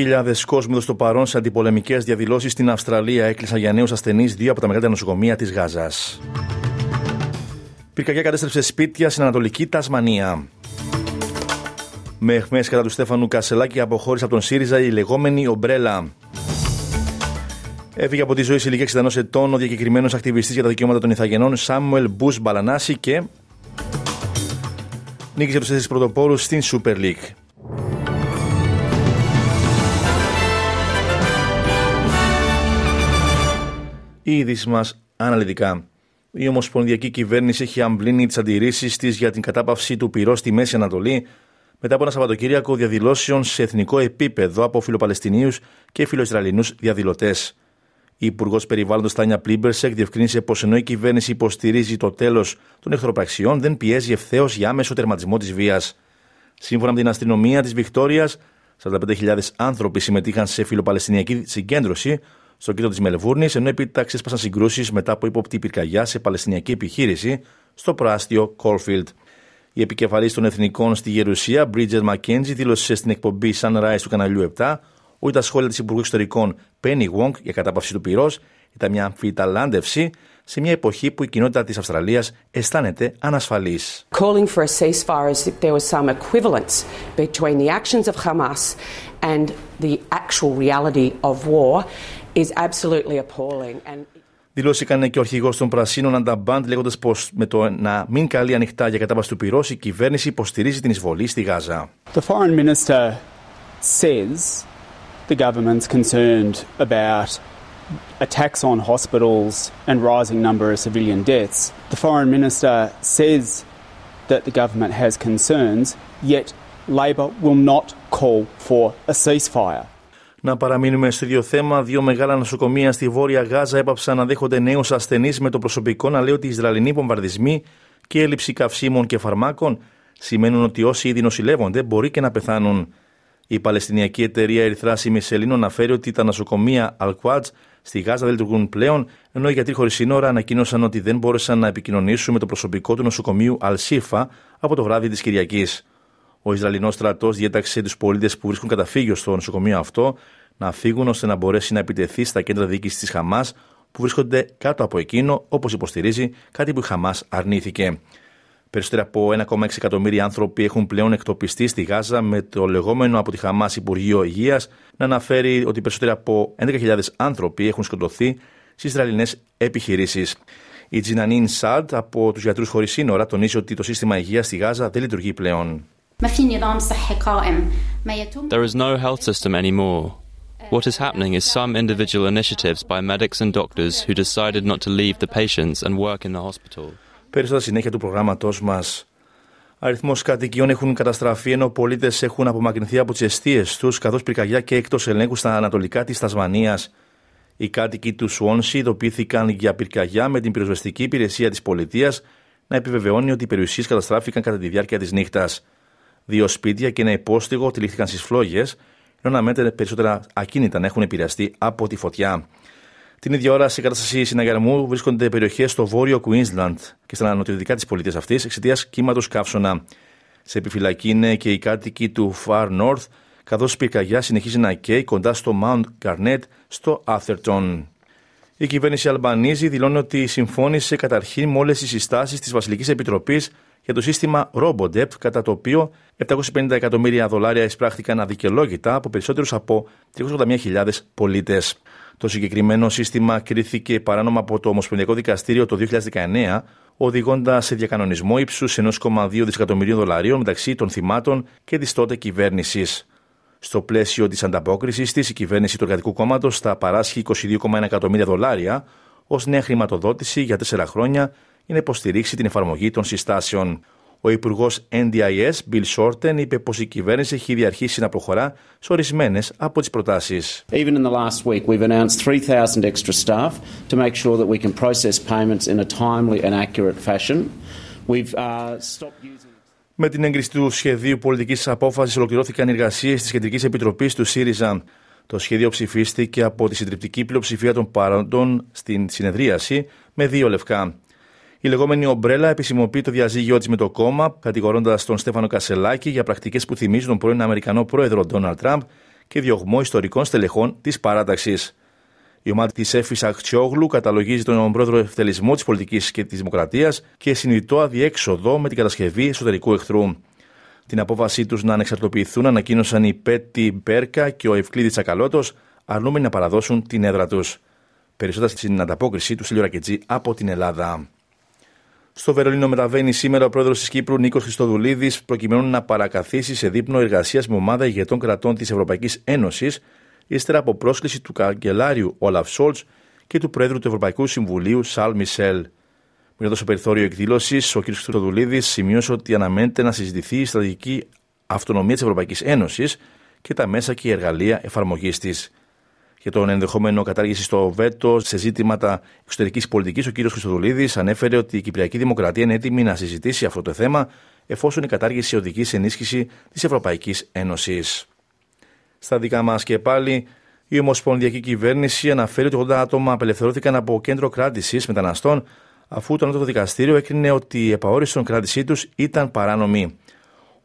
Χιλιάδε κόσμοι στο παρόν σε αντιπολεμικές διαδηλώσεις στην Αυστραλία έκλεισαν για νέους ασθενείς δύο από τα μεγαλύτερα νοσοκομεία της Γάζας. Πυρκαγιά κατέστρεψε σπίτια στην Ανατολική Τασμανία. Με εχμέ κατά του Στέφανου Κασελάκη αποχώρησε από τον ΣΥΡΙΖΑ η λεγόμενη Ομπρέλα. Έφυγε από τη ζωή σε ηλικία 61 ετών ο διακεκριμένος ακτιβιστής για τα δικαιώματα των Ιθαγενών Σάμουελ Μπούς Μπαλανάση και. Νίκησε τους τέσσερις πρωτοπόρους στην Super League. Οι ειδήσει μας αναλυτικά. Η Ομοσπονδιακή Κυβέρνηση έχει αμπλύνει τις αντιρρήσεις της για την κατάπαυση του πυρός στη Μέση Ανατολή μετά από ένα Σαββατοκύριακο διαδηλώσεων σε εθνικό επίπεδο από φιλοπαλαιστινίους και φιλοϊσραηλινούς διαδηλωτές. Η Υπουργός Περιβάλλοντος Τάνια Πλίμπερσεκ διευκρίνησε πως ενώ η κυβέρνηση υποστηρίζει το τέλος των εχθροπραξιών, δεν πιέζει ευθέως για άμεσο τερματισμό της βίας. Σύμφωνα με την αστυνομία της Βικτόριας, 45.000 άνθρωποι συμμετείχαν σε φιλοπαλαιστινιακή συγκέντρωση στο κέντρο της Μελβούρνης, ενώ επίταξε έσπασαν συγκρούσεις μετά από ύποπτη πυρκαγιά σε παλαιστινιακή επιχείρηση στο προάστιο Κόλφιλντ. Η επικεφαλής των εθνικών στη Γερουσία, Bridget McKenzie, δήλωσε στην εκπομπή Sunrise του καναλιού 7 ότι τα σχόλια της Υπουργού Εξωτερικών Penny Wong για κατάπαυση του πυρός ήταν μια αμφιταλάντευση σε μια εποχή που η κοινότητα της Αυστραλίας αισθάνεται ανασφαλής. Calling for a ceasefire as if there was some equivalence between the actions of Hamas and the actual reality of war is absolutely appalling. And... Δηλώσει έκανε και ο αρχηγό των Πρασίνων Ανταμπάντ, λέγοντα πω με το να μην καλεί ανοιχτά για κατάβαση του πυρό, η κυβέρνηση υποστηρίζει την εισβολή στη Γάζα. The foreign minister says the government's concerned about attacks on hospitals and rising number of civilian deaths. The foreign minister says that the government has concerns, yet Labor will not call for a ceasefire. Να παραμείνουμε στο ίδιο θέμα. Δύο μεγάλα νοσοκομεία στη Βόρεια Γάζα έπαψαν να δέχονται νέους ασθενείς με το προσωπικό να λέει ότι οι Ισραηλινοί βομβαρδισμοί και έλλειψη καυσίμων και φαρμάκων σημαίνουν ότι όσοι ήδη νοσηλεύονται μπορεί και να πεθάνουν. Η Παλαιστινιακή εταιρεία Ερυθρά Ημισελήνων αναφέρει ότι τα νοσοκομεία Al-Quds στη Γάζα δεν λειτουργούν πλέον, ενώ οι γιατροί χωρίς σύνορα ανακοίνωσαν ότι δεν μπόρεσαν να επικοινωνήσουν με το προσωπικό του νοσοκομείου Al-Sifa από το βράδυ της Κυριακής. Ο Ισραηλινός στρατός διέταξε τους πολίτες που βρίσκουν καταφύγιο στο νοσοκομείο αυτό να φύγουν ώστε να μπορέσει να επιτεθεί στα κέντρα διοίκησης της Χαμάς που βρίσκονται κάτω από εκείνο, όπως υποστηρίζει, κάτι που η Χαμάς αρνήθηκε. Περισσότεροι από 1,6 εκατομμύρια άνθρωποι έχουν πλέον εκτοπιστεί στη Γάζα, με το λεγόμενο από τη Χαμάς Υπουργείο Υγείας να αναφέρει ότι περισσότεροι από 11.000 άνθρωποι έχουν σκοτωθεί στις Ισραηλινές επιχειρήσεις. Η Τζινανίν Σαντ από τους Γιατρούς Χωρίς Σύνορα τονίζει ότι το σύστημα υγείας στη Γάζα δεν λειτουργεί πλέον. There is no health system anymore. What is happening is some individual initiatives by medics and doctors who decided not to leave the patients and work in the hospital. Περισσότερα συνέχεια του προγράμματός μας. Αριθμός κατοικιών έχουν καταστραφεί ενώ πολίτες έχουν απομακρυνθεί από τις αιστείες τους, καθώς πυρκαγιά και έκτος ελέγχου στα ανατολικά της Τασμανίας. Οι κάτοικοι του Σουόνσι ειδοποιήθηκαν για πυρκαγιά με την πυροσβεστική υπηρεσία της πολιτείας να επιβεβαιώνει ότι οι περιουσίες καταστράφηκαν κατά τη διάρκεια της νύχτας. Δύο σπίτια και ένα υπόστηγο τυλίχθηκαν στις φλόγες, ενώ να μέτρε περισσότερα ακίνητα να έχουν επηρεαστεί από τη φωτιά. Την ίδια ώρα, σε κατάσταση συναγερμού βρίσκονται περιοχές στο βόρειο Queensland και στα νοτιοδυτικά της πολιτεία αυτής εξαιτίας κύματος καύσωνα. Σε επιφυλακή είναι και οι κάτοικοι του Far North, καθώς η πυρκαγιά συνεχίζει να καίει κοντά στο Mount Garnett στο Atherton. Η κυβέρνηση Αλμπανίζη δηλώνει ότι συμφώνησε καταρχήν με όλες τις συστάσεις της Βασιλικής Επιτροπής για το σύστημα RoboDebt, κατά το οποίο 750 εκατομμύρια δολάρια εισπράχθηκαν αδικαιολόγητα από περισσότερους από 381.000 πολίτες. Το συγκεκριμένο σύστημα κρίθηκε παράνομα από το Ομοσπονδιακό Δικαστήριο το 2019, οδηγώντας σε διακανονισμό ύψους 1,2 δισεκατομμυρίων δολαρίων μεταξύ των θυμάτων και της τότε κυβέρνησης. Στο πλαίσιο της ανταπόκρισης της, η κυβέρνηση του Εργατικού Κόμματος θα παράσχει 22,1 εκατομμύρια δολάρια ως νέα χρηματοδότηση για τέσσερα χρόνια για να υποστηρίξει την εφαρμογή των συστάσεων. Ο Υπουργός NDIS, Bill Shorten, είπε πως η κυβέρνηση έχει ήδη αρχίσει να προχωρά σε ορισμένες από τις προτάσεις. Even in the last week, we've announced 3,000 extra staff to make sure that we can process payments in a timely and accurate fashion. We've uh, stopped using. Με την έγκριση του σχεδίου πολιτικής απόφασης, ολοκληρώθηκαν οι εργασίες της Κεντρικής Επιτροπής του ΣΥΡΙΖΑ. Το σχέδιο ψηφίστηκε από τη συντριπτική πλειοψηφία των παρόντων στην συνεδρίαση με δύο λευκά. Η λεγόμενη Ομπρέλα επισημοποιεί το διαζύγιο της με το κόμμα, κατηγορώντας τον Στέφανο Κασελάκη για πρακτικές που θυμίζουν τον πρώην Αμερικανό πρόεδρο Ντόναλτ Τραμπ και διωγμό ιστορικών στελεχών της παράταξης. Η ομάδα της Έφη Αχτσιόγλου καταλογίζει τον πρόεδρο ευθελισμό της πολιτικής και της δημοκρατίας και συνειδητό αδιέξοδο με την κατασκευή εσωτερικού εχθρού. Την απόφασή τους να ανεξαρτοποιηθούν ανακοίνωσαν η Πέτη Μπέρκα και ο Ευκλήδης Τσακαλώτος, αρνούμενοι να παραδώσουν την έδρα τους. Περισσότερα στην ανταπόκριση του Σιλιορακετζή από την Ελλάδα. Στο Βερολίνο μεταβαίνει σήμερα ο πρόεδρος της Κύπρου Νίκος Χριστοδουλίδης προκειμένου να παρακαθίσει σε δείπνο εργασίας με ομάδα ηγετών κρατών της Ευρωπαϊκής Ένωσης, ύστερα από πρόσκληση του καγκελάριου Όλαφ Σόλτς και του πρόεδρου του Ευρωπαϊκού Συμβουλίου Σαλ Μισελ. Μιλώντα στο περιθώριο εκδήλωσης, ο κ. Χριστοδουλίδης σημείωσε ότι αναμένεται να συζητηθεί η στρατηγική αυτονομία της Ευρωπαϊκής Ένωσης και τα μέσα και η εργαλεία εφαρμογής της. Για τον ενδεχόμενο κατάργηση στο ΒΕΤΟ σε ζήτηματα εξωτερικής πολιτικής, ο κ. Χριστοδουλίδη ανέφερε ότι η Κυπριακή Δημοκρατία είναι έτοιμη να συζητήσει αυτό το θέμα, εφόσον η κατάργηση οδηγεί σε ενίσχυση της Ευρωπαϊκής Ένωσης. Στα δικά μας και πάλι, η Ομοσπονδιακή Κυβέρνηση αναφέρει ότι 80 άτομα απελευθερώθηκαν από κέντρο κράτησης μεταναστών, αφού το Ανώτατο Δικαστήριο έκρινε ότι η επαόριστον κράτησή τους ήταν παράνομη.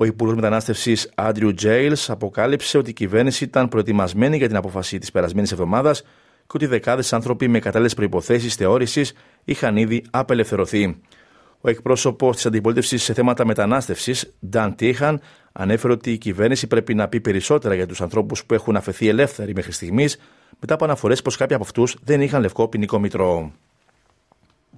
Ο Υπουργός Μετανάστευσης Άντριου Τζέιλς αποκάλυψε ότι η κυβέρνηση ήταν προετοιμασμένη για την απόφαση της περασμένης εβδομάδας και ότι δεκάδες άνθρωποι με κατάλληλες προποθέσει θεώρησης είχαν ήδη απελευθερωθεί. Ο εκπρόσωπος της αντιπολίτευσης σε θέματα μετανάστευσης, Νταν Τίχαν, ανέφερε ότι η κυβέρνηση πρέπει να πει περισσότερα για τους ανθρώπους που έχουν αφαιθεί ελεύθεροι μέχρι στιγμής, μετά από αναφορές πως κάποιοι από αυτούς δεν είχαν λευκό ποινικό μητρό.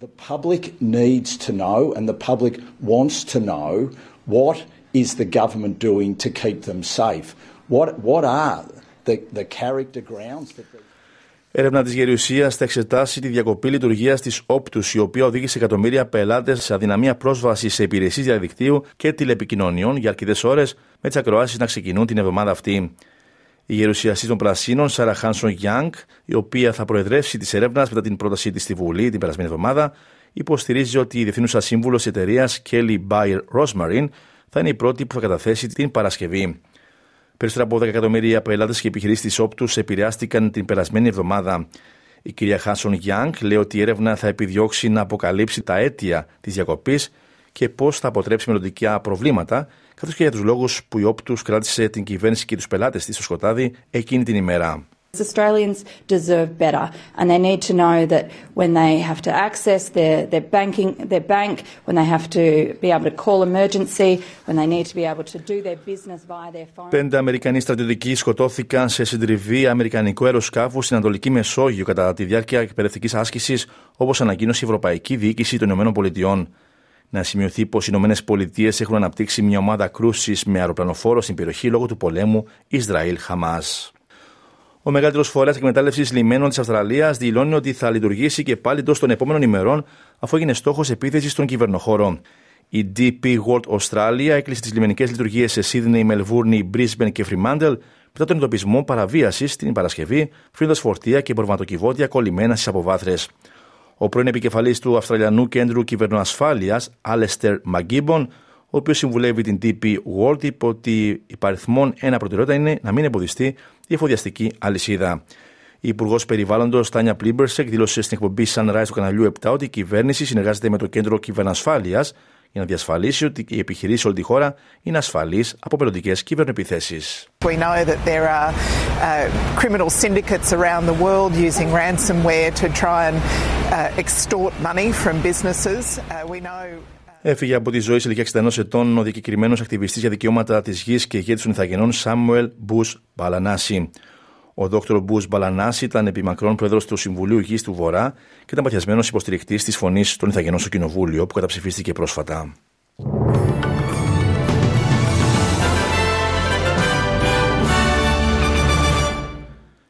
The public needs to know and the public wants to know what is the government doing to keep them safe? What, what are the, the character grounds that Έρευνα της Γερουσίας θα εξετάσει τη διακοπή λειτουργίας της Όπτους, η οποία οδήγησε εκατομμύρια πελάτες σε αδυναμία πρόσβαση σε υπηρεσίες διαδικτύου και τηλεπικοινωνιών για αρκετές ώρες, με τις ακροάσεις να ξεκινούν την εβδομάδα αυτή. Η γερουσιαστής των Πρασίνων, Σάρα Χάνσον Γιάνγκ, η οποία θα προεδρεύσει τη έρευνα μετά την πρότασή της στη Βουλή την περασμένη εβδομάδα, υποστηρίζει ότι η διευθύνουσα σύμβουλος τη εταιρείας Kelly Bayer Rosmarin θα είναι η πρώτη που θα καταθέσει την Παρασκευή. Περισσότερα από 10 εκατομμύρια πελάτες και επιχειρήσεις της Όπτου επηρεάστηκαν την περασμένη εβδομάδα. Η κυρία Χάσον Γιάνγκ λέει ότι η έρευνα θα επιδιώξει να αποκαλύψει τα αίτια της διακοπής και πώς θα αποτρέψει μελλοντικά προβλήματα, καθώς και για τους λόγους που η Όπτου κράτησε την κυβέρνηση και τους πελάτες της στο σκοτάδι εκείνη την ημέρα. Australians deserve better, and they need to know that when they have to access their, their banking, their bank, when they have to be able to call emergency, when they need to be able to do their business via their phone. Πέντε Αμερικανοί στρατιωτικοί σκοτώθηκαν σε συντριβή Αμερικανικού αεροσκάφου στην Ανατολική Μεσόγειο κατά τη διάρκεια εκπαιδευτικής άσκησης, όπως ανακοίνωσε η Ευρωπαϊκή Διοίκηση των ΗΠΑ. Να σημειωθεί πως οι ΗΠΑ έχουν αναπτύξει μια ομάδα κρούσης με αεροπλανοφόρο στην περιοχή λόγω του πολέμου Ισραήλ-Χαμάς. Ο μεγαλύτερος φορέας εκμετάλλευσης λιμένων της Αυστραλίας δηλώνει ότι θα λειτουργήσει και πάλι εντός των επόμενων ημερών, αφού έγινε στόχος επίθεσης στον κυβερνοχώρο. Η DP World Australia έκλεισε τις λιμενικές λειτουργίες σε Σίδνεϊ, Μελβούρνη, Brisbane και Fremantle μετά τον εντοπισμό παραβίασης την Παρασκευή, φρύνοντα φορτία και μπορματοκιβώτια κολλημένα στις αποβάθρες. Ο πρώην επικεφαλής του Αυστραλιανού Κέντρου Κυβερνοασφάλειας, Άλεστερ Μαγκίμπον, ο οποίος συμβουλεύει την DP World, είπε ότι η παριθμόν ένα προτεραιότητα είναι να μην εμποδιστεί η εφοδιαστική αλυσίδα. Η Υπουργός Περιβάλλοντος Τάνια Πλίμπερσεκ δήλωσε στην εκπομπή Sunrise του καναλιού 7 ότι η κυβέρνηση συνεργάζεται με το Κέντρο Κυβερνασφάλειας για να διασφαλίσει ότι οι επιχειρήσεις όλη τη χώρα είναι ασφαλείς από μελλοντικές κυβερνοεπιθέσεις. We know that there are uh, criminal syndicates around the world using ransomware to try and uh, extort money from businesses. Uh, we know Έφυγε από τη ζωή σε ηλικία 61 ετών ο διακεκριμένος ακτιβιστής για δικαιώματα της γης και ηγέτης των Ιθαγενών Σάμουελ Μπούς Μπαλανάση. Ο Δόκτωρ Μπούς Μπαλανάση ήταν επιμακρόν πρόεδρος του Συμβουλίου Γης του Βορρά και ήταν παθιασμένος υποστηρικτής της φωνής των Ιθαγενών στο Κοινοβούλιο που καταψηφίστηκε πρόσφατα.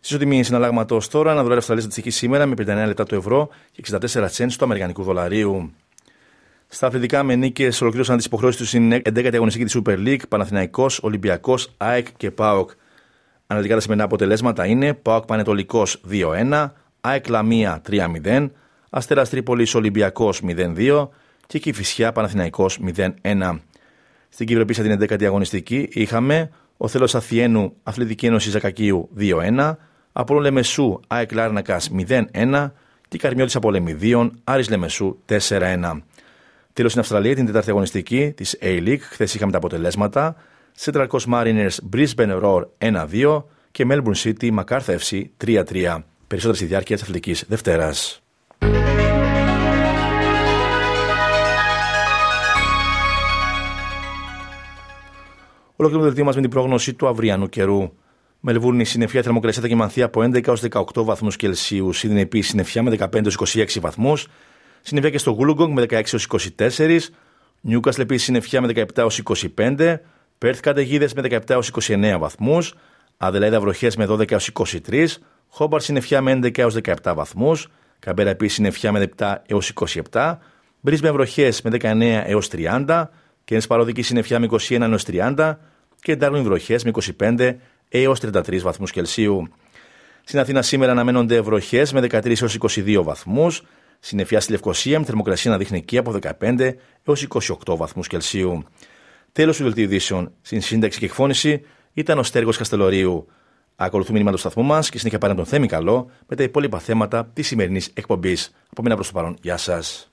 Στη τιμή συναλλάγματος τώρα, ένα δολάριο Αυστραλία σήμερα με 59 λεπτά του ευρώ και 64 τσέντ του Αμερικανικού δολαρίου. Στα αθλητικά με νίκες ολοκλήρωσαν τις υποχρεώσεις τους στην 11η αγωνιστική της Super League, Παναθηναϊκός, Ολυμπιακός, ΑΕΚ και ΠΑΟΚ. Αναλυτικά τα σημερινά αποτελέσματα είναι ΠΑΟΚ Πανετολικός 2-1, ΑΕΚ Λαμία 3-0, Αστέρας Τρίπολης Ολυμπιακός 0-2 και Κυφυσιά Παναθηναϊκός 0-1. Στην Κυπροπίσα την 11η αγωνιστική είχαμε ο Θέλο Αθιένου Αθλητική Ένωση Ζακακίου 2-1, Απόλο Λεμεσού ΑΕΚ Λάρνακας 0-1 και Καρμιώτης Απολεμιδίων Άρης Λεμεσού 4-1. Τέλος στην Αυστραλία, την τέταρτη αγωνιστική της A-League. Χθες είχαμε τα αποτελέσματα. Central Coast Mariners Brisbane Roar 1-2 και Melbourne City MacArthur FC 3-3. Περισσότερα στη διάρκεια της Αθλητικής Δευτέρας. Ολοκληρώνουμε το δελτίο μας με την πρόγνωση του αυριανού καιρού. Μελβούρνη συννεφιά θερμοκρασία θα κοιμανθεί από 11 έως 18 βαθμούς Κελσίου. Σίδνη επίσης συννεφιά με 15 26 βαθμούς. Συννεφιά και στο Γούλουγκογκ με 16 έως 24. Νιούκασλ επίσης συννεφιά με 17 έως 25. Πέρθ καταιγίδε με 17 έως 29 βαθμούς. Αδελαίδα βροχέ με 12 έως 23. Χόμπαρ συννεφιά με 11 έως 17 βαθμούς. Καμπέρα επίσης συννεφιά με 7 έως 27. Μπρι με βροχέ με 19 έως 30. Και παροδική συννεφιά με 21 έως 30. Και Ντάρουιν βροχέ με 25 έως 33 βαθμούς Κελσίου. Στην Αθήνα σήμερα αναμένονται βροχέ με 13 έως 22 βαθμούς. Συννεφιά στη Λευκοσία με θερμοκρασία να δείχνει εκεί από 15 έως 28 βαθμούς Κελσίου. Τέλος του δελτίου ειδήσεων, στην σύνταξη και εκφώνηση ήταν ο Στέργος Καστελωρίου. Ακολουθούμε μήνυμα του σταθμού μας και συνέχεια πάρε τον Θέμη Καλό με τα υπόλοιπα θέματα της σημερινής εκπομπής. Από μένα προς το παρόν, γεια σας.